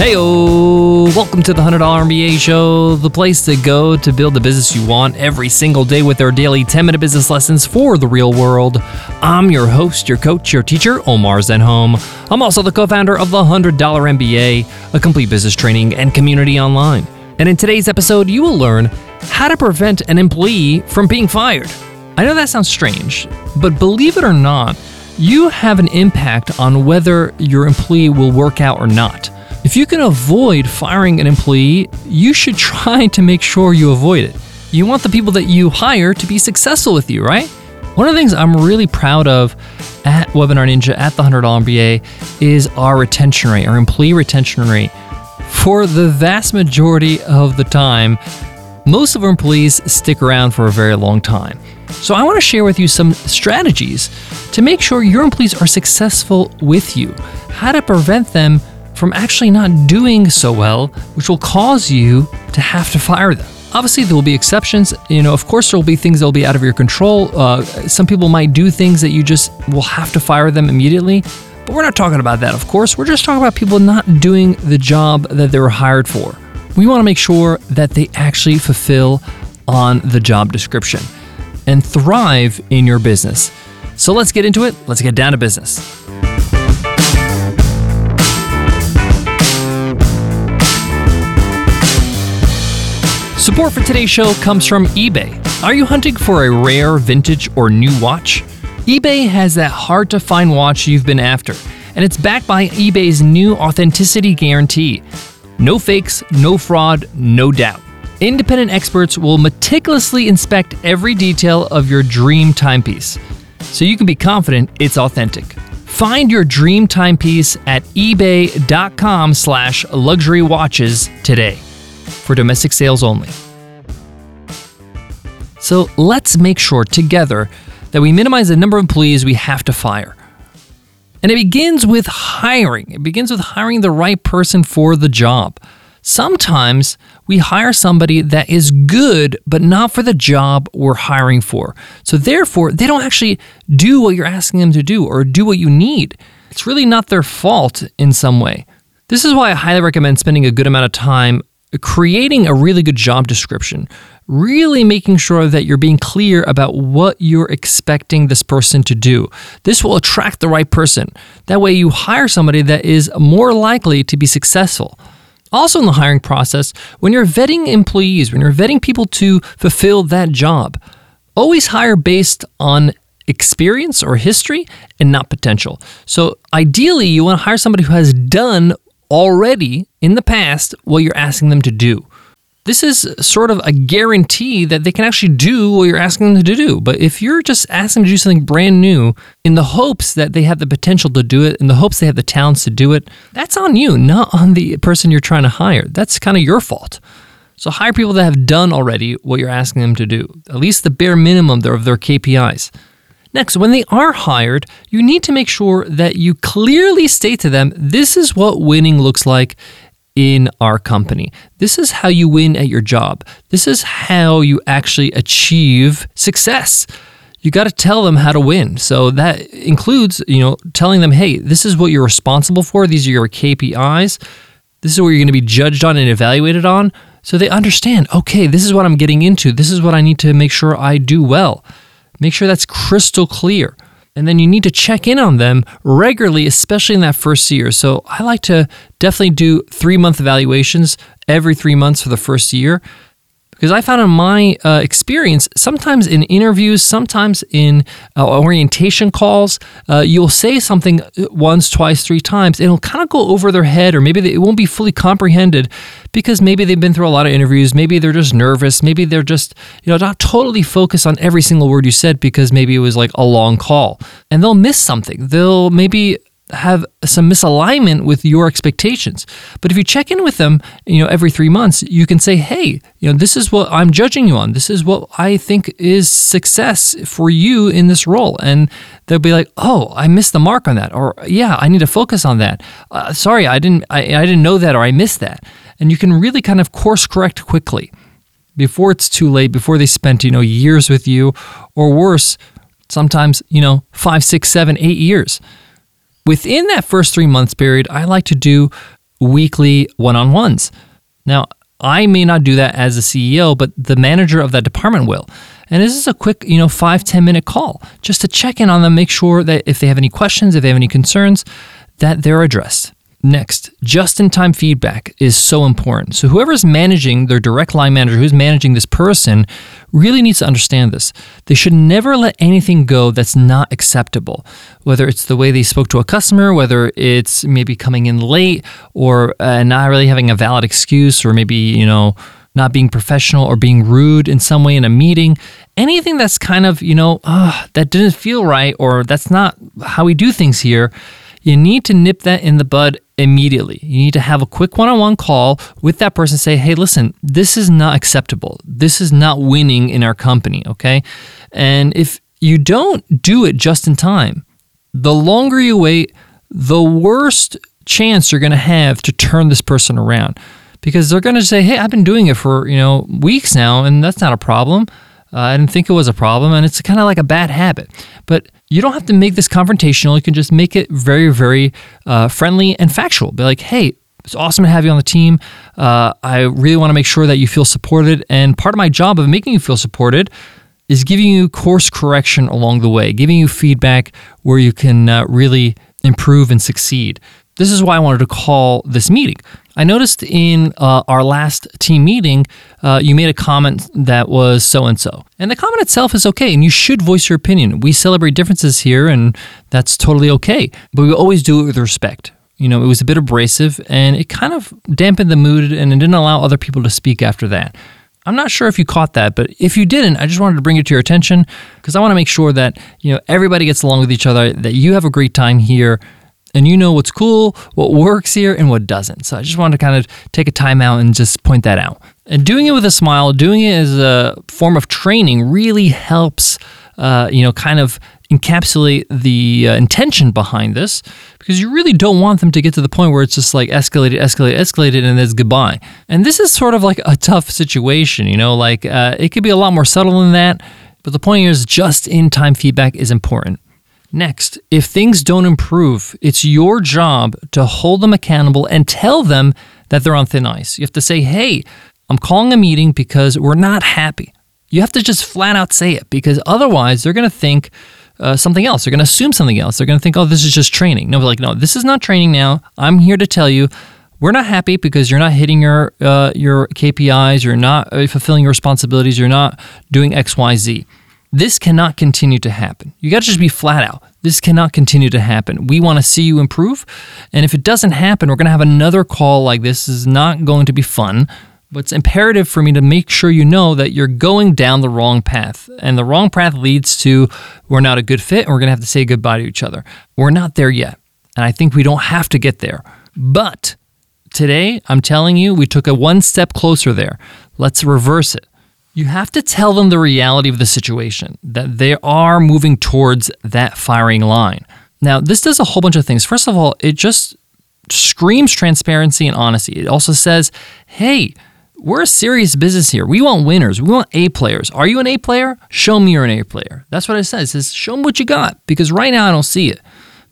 Hey, welcome to the $100 MBA show, the place to go to build the business you want every single day with our daily 10 minute business lessons for the real world. I'm your host, your coach, your teacher, Omar Zenhom. I'm also the co founder of the $100 MBA, a complete business training and community online. And in today's episode, you will learn how to prevent an employee from being fired. I know that sounds strange, but believe it or not, you have an impact on whether your employee will work out or not. If you can avoid firing an employee, you should try to make sure you avoid it. You want the people that you hire to be successful with you, right? One of the things I'm really proud of at Webinar Ninja at the $100 MBA is our retention rate, our employee retention rate. For the vast majority of the time, most of our employees stick around for a very long time. So, I want to share with you some strategies to make sure your employees are successful with you, how to prevent them from actually not doing so well, which will cause you to have to fire them. Obviously, there will be exceptions. You know, of course, there will be things that will be out of your control. Uh, some people might do things that you just will have to fire them immediately. But we're not talking about that, of course. We're just talking about people not doing the job that they were hired for. We want to make sure that they actually fulfill on the job description and thrive in your business. So let's get into it. Let's get down to business. Support for today's show comes from eBay. Are you hunting for a rare, vintage, or new watch? eBay has that hard to find watch you've been after, and it's backed by eBay's new authenticity guarantee. No fakes, no fraud, no doubt. Independent experts will meticulously inspect every detail of your dream timepiece, so you can be confident it's authentic. Find your dream timepiece at ebay.com slash luxury watches today for domestic sales only. So let's make sure together that we minimize the number of employees we have to fire. And it begins with hiring. It begins with hiring the right person for the job. Sometimes we hire somebody that is good, but not for the job we're hiring for. So, therefore, they don't actually do what you're asking them to do or do what you need. It's really not their fault in some way. This is why I highly recommend spending a good amount of time creating a really good job description, really making sure that you're being clear about what you're expecting this person to do. This will attract the right person. That way, you hire somebody that is more likely to be successful. Also, in the hiring process, when you're vetting employees, when you're vetting people to fulfill that job, always hire based on experience or history and not potential. So, ideally, you want to hire somebody who has done already in the past what you're asking them to do. This is sort of a guarantee that they can actually do what you're asking them to do. But if you're just asking them to do something brand new in the hopes that they have the potential to do it, in the hopes they have the talents to do it, that's on you, not on the person you're trying to hire. That's kind of your fault. So hire people that have done already what you're asking them to do, at least the bare minimum of their KPIs. Next, when they are hired, you need to make sure that you clearly state to them this is what winning looks like in our company. This is how you win at your job. This is how you actually achieve success. You got to tell them how to win. So that includes, you know, telling them, "Hey, this is what you're responsible for. These are your KPIs. This is what you're going to be judged on and evaluated on." So they understand, "Okay, this is what I'm getting into. This is what I need to make sure I do well." Make sure that's crystal clear. And then you need to check in on them regularly, especially in that first year. So I like to definitely do three month evaluations every three months for the first year because I found in my uh, experience, sometimes in interviews, sometimes in uh, orientation calls, uh, you'll say something once, twice, three times, and it'll kind of go over their head, or maybe they, it won't be fully comprehended because maybe they've been through a lot of interviews, maybe they're just nervous, maybe they're just you know not totally focused on every single word you said because maybe it was like a long call, and they'll miss something. They'll maybe have some misalignment with your expectations. But if you check in with them, you know, every 3 months, you can say, "Hey, you know, this is what I'm judging you on. This is what I think is success for you in this role." And they'll be like, "Oh, I missed the mark on that." Or, "Yeah, I need to focus on that." Uh, sorry, I didn't I, I didn't know that or I missed that. And you can really kind of course correct quickly before it's too late, before they spent, you know, years with you or worse, sometimes, you know, five, six, seven, eight years within that first three months period, I like to do weekly one on ones. Now, I may not do that as a CEO, but the manager of that department will. And this is a quick, you know, five ten minute call just to check in on them, make sure that if they have any questions, if they have any concerns, that they're addressed. Next, just in time feedback is so important. So, whoever's managing their direct line manager, who's managing this person, really needs to understand this. They should never let anything go that's not acceptable, whether it's the way they spoke to a customer, whether it's maybe coming in late or uh, not really having a valid excuse, or maybe, you know, not being professional or being rude in some way in a meeting. Anything that's kind of, you know, uh, that didn't feel right or that's not how we do things here you need to nip that in the bud immediately. You need to have a quick one on one call with that person, say, hey, listen, this is not acceptable. This is not winning in our company, okay? And if you don't do it just in time, the longer you wait, the worst chance you're going to have to turn this person around because they're going to say, "Hey, I've been doing it for, you know, weeks now and that's not a problem." Uh, I didn't think it was a problem and it's kind of like a bad habit. But you don't have to make this confrontational. You can just make it very, very uh, friendly and factual. Be like, hey, it's awesome to have you on the team. Uh, I really want to make sure that you feel supported. And part of my job of making you feel supported is giving you course correction along the way, giving you feedback where you can uh, really improve and succeed. This is why I wanted to call this meeting. I noticed in uh, our last team meeting, uh, you made a comment that was so and so. And the comment itself is okay, and you should voice your opinion. We celebrate differences here, and that's totally okay. But we always do it with respect. You know, it was a bit abrasive, and it kind of dampened the mood, and it didn't allow other people to speak after that. I'm not sure if you caught that, but if you didn't, I just wanted to bring it to your attention because I want to make sure that you know everybody gets along with each other, that you have a great time here, and you know what's cool, what works here, and what doesn't. So I just wanted to kind of take a time out and just point that out. And doing it with a smile, doing it as a form of training really helps, uh, you know, kind of encapsulate the uh, intention behind this because you really don't want them to get to the point where it's just like escalated, escalated, escalated, and it's goodbye. And this is sort of like a tough situation, you know, like uh, it could be a lot more subtle than that. But the point here is just in time feedback is important. Next, if things don't improve, it's your job to hold them accountable and tell them that they're on thin ice. You have to say, hey, I'm calling a meeting because we're not happy. You have to just flat out say it because otherwise they're going to think uh, something else. They're going to assume something else. They're going to think, oh, this is just training. No, like, no, this is not training now. I'm here to tell you we're not happy because you're not hitting your uh, your KPIs, you're not uh, fulfilling your responsibilities, you're not doing X, Y, Z. This cannot continue to happen. You got to just be flat out. This cannot continue to happen. We want to see you improve. And if it doesn't happen, we're going to have another call like this. this is not going to be fun. But it's imperative for me to make sure you know that you're going down the wrong path. And the wrong path leads to we're not a good fit and we're going to have to say goodbye to each other. We're not there yet. And I think we don't have to get there. But today, I'm telling you, we took a one step closer there. Let's reverse it. You have to tell them the reality of the situation, that they are moving towards that firing line. Now, this does a whole bunch of things. First of all, it just screams transparency and honesty. It also says, hey, we're a serious business here. We want winners. We want A players. Are you an A player? Show me you're an A player. That's what it says. It says, show them what you got because right now I don't see it.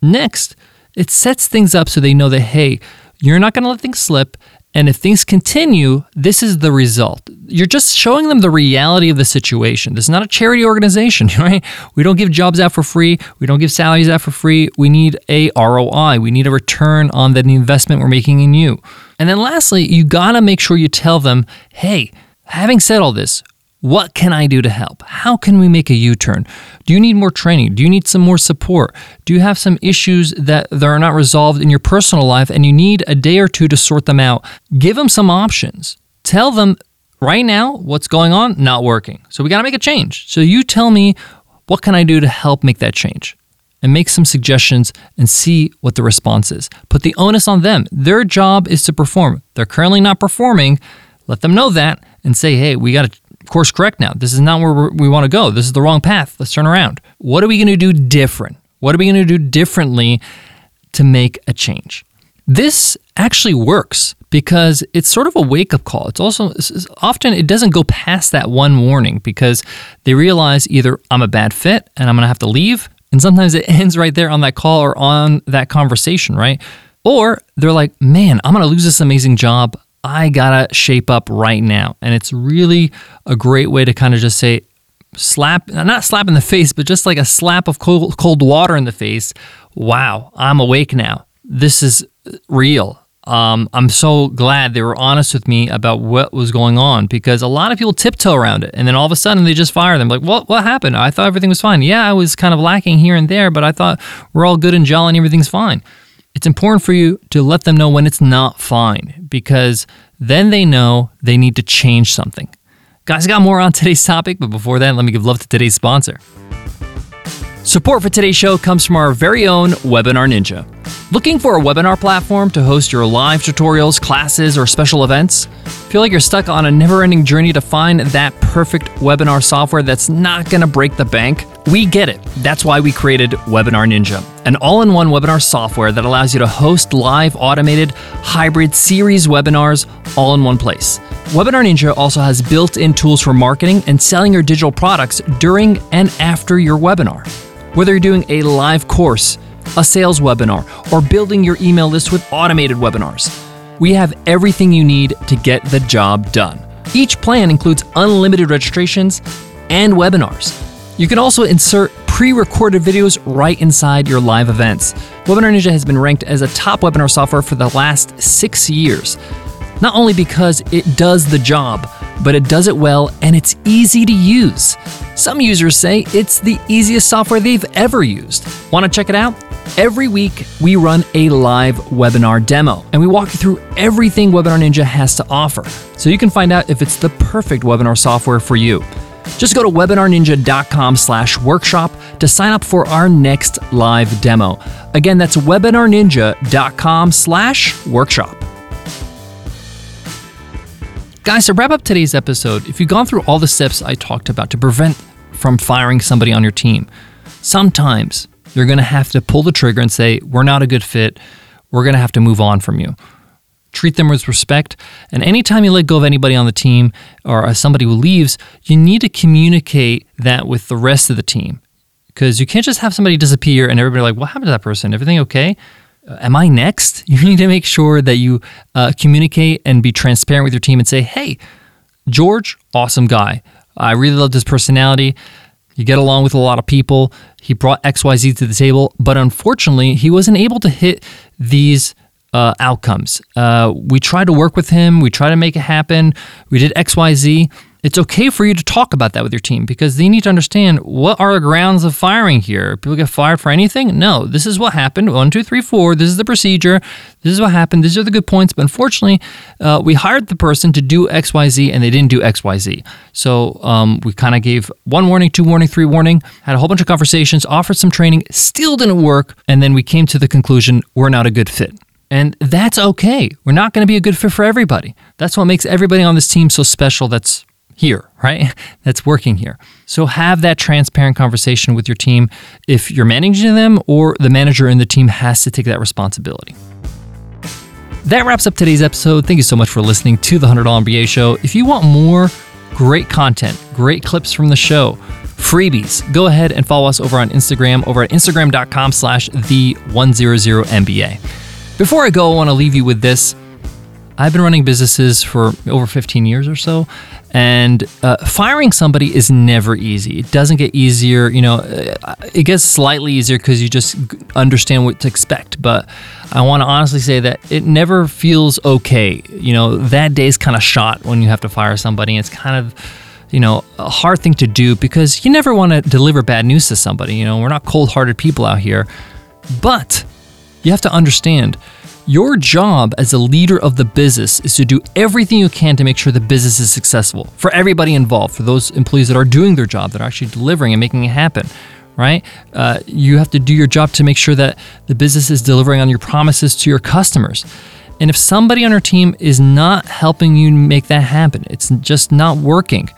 Next, it sets things up so they know that, hey, you're not going to let things slip and if things continue, this is the result. You're just showing them the reality of the situation. This is not a charity organization, right? We don't give jobs out for free. We don't give salaries out for free. We need a ROI. We need a return on the investment we're making in you. And then lastly, you got to make sure you tell them, hey, having said all this, what can I do to help? How can we make a U turn? Do you need more training? Do you need some more support? Do you have some issues that, that are not resolved in your personal life and you need a day or two to sort them out? Give them some options. Tell them right now what's going on, not working. So we got to make a change. So you tell me what can I do to help make that change? And make some suggestions and see what the response is. Put the onus on them. Their job is to perform. They're currently not performing. Let them know that and say, hey, we got to course correct now. This is not where we want to go. This is the wrong path. Let's turn around. What are we going to do different? What are we going to do differently to make a change? This actually works because it's sort of a wake up call. It's also it's often it doesn't go past that one warning because they realize either I'm a bad fit and I'm going to have to leave, and sometimes it ends right there on that call or on that conversation, right? Or they're like, man, I'm going to lose this amazing job. I got to shape up right now. And it's really a great way to kind of just say, slap, not slap in the face, but just like a slap of cold, cold water in the face. Wow, I'm awake now. This is real. Um, I'm so glad they were honest with me about what was going on because a lot of people tiptoe around it and then all of a sudden they just fire them. Like, what, what happened? I thought everything was fine. Yeah, I was kind of lacking here and there, but I thought we're all good and jolly and everything's fine. It's important for you to let them know when it's not fine because then they know they need to change something. Guys, I got more on today's topic, but before that, let me give love to today's sponsor. Support for today's show comes from our very own Webinar Ninja. Looking for a webinar platform to host your live tutorials, classes, or special events? Feel like you're stuck on a never ending journey to find that perfect webinar software that's not going to break the bank? We get it. That's why we created Webinar Ninja, an all in one webinar software that allows you to host live, automated, hybrid series webinars all in one place. Webinar Ninja also has built in tools for marketing and selling your digital products during and after your webinar. Whether you're doing a live course, a sales webinar, or building your email list with automated webinars, we have everything you need to get the job done. Each plan includes unlimited registrations and webinars. You can also insert pre recorded videos right inside your live events. Webinar Ninja has been ranked as a top webinar software for the last six years. Not only because it does the job, but it does it well and it's easy to use. Some users say it's the easiest software they've ever used. Want to check it out? Every week, we run a live webinar demo and we walk you through everything Webinar Ninja has to offer so you can find out if it's the perfect webinar software for you. Just go to webinarninja.com slash workshop to sign up for our next live demo. Again, that's webinarninja.com slash workshop. Guys, to wrap up today's episode, if you've gone through all the steps I talked about to prevent from firing somebody on your team, sometimes you're going to have to pull the trigger and say, We're not a good fit. We're going to have to move on from you. Treat them with respect. And anytime you let go of anybody on the team or somebody who leaves, you need to communicate that with the rest of the team. Because you can't just have somebody disappear and everybody like, What happened to that person? Everything okay? Uh, am I next? You need to make sure that you uh, communicate and be transparent with your team and say, hey, George, awesome guy. I really loved his personality. You get along with a lot of people. He brought XYZ to the table, but unfortunately, he wasn't able to hit these uh, outcomes. Uh, we tried to work with him, we tried to make it happen. We did XYZ it's okay for you to talk about that with your team because they need to understand what are the grounds of firing here. People get fired for anything? No, this is what happened. One, two, three, four. This is the procedure. This is what happened. These are the good points. But unfortunately, uh, we hired the person to do X, Y, Z, and they didn't do X, Y, Z. So um, we kind of gave one warning, two warning, three warning, had a whole bunch of conversations, offered some training, still didn't work, and then we came to the conclusion we're not a good fit. And that's okay. We're not going to be a good fit for everybody. That's what makes everybody on this team so special. That's here, right? That's working here. So have that transparent conversation with your team if you're managing them or the manager in the team has to take that responsibility. That wraps up today's episode. Thank you so much for listening to the $100 MBA show. If you want more great content, great clips from the show, freebies, go ahead and follow us over on Instagram over at instagram.com slash the 100MBA. Before I go, I want to leave you with this. I've been running businesses for over 15 years or so, and uh, firing somebody is never easy. It doesn't get easier. You know, uh, it gets slightly easier because you just understand what to expect. But I want to honestly say that it never feels okay. You know, that day's kind of shot when you have to fire somebody. It's kind of you know, a hard thing to do because you never want to deliver bad news to somebody. You know, we're not cold hearted people out here. But you have to understand your job as a leader of the business is to do everything you can to make sure the business is successful for everybody involved, for those employees that are doing their job, that are actually delivering and making it happen, right? Uh, you have to do your job to make sure that the business is delivering on your promises to your customers. And if somebody on your team is not helping you make that happen, it's just not working,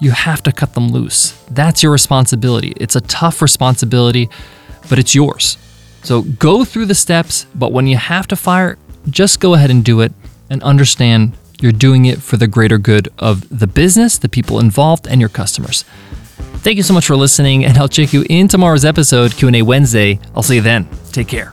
you have to cut them loose. That's your responsibility. It's a tough responsibility, but it's yours. So go through the steps, but when you have to fire, just go ahead and do it and understand you're doing it for the greater good of the business, the people involved, and your customers. Thank you so much for listening, and I'll check you in tomorrow's episode, Q&A Wednesday. I'll see you then. Take care.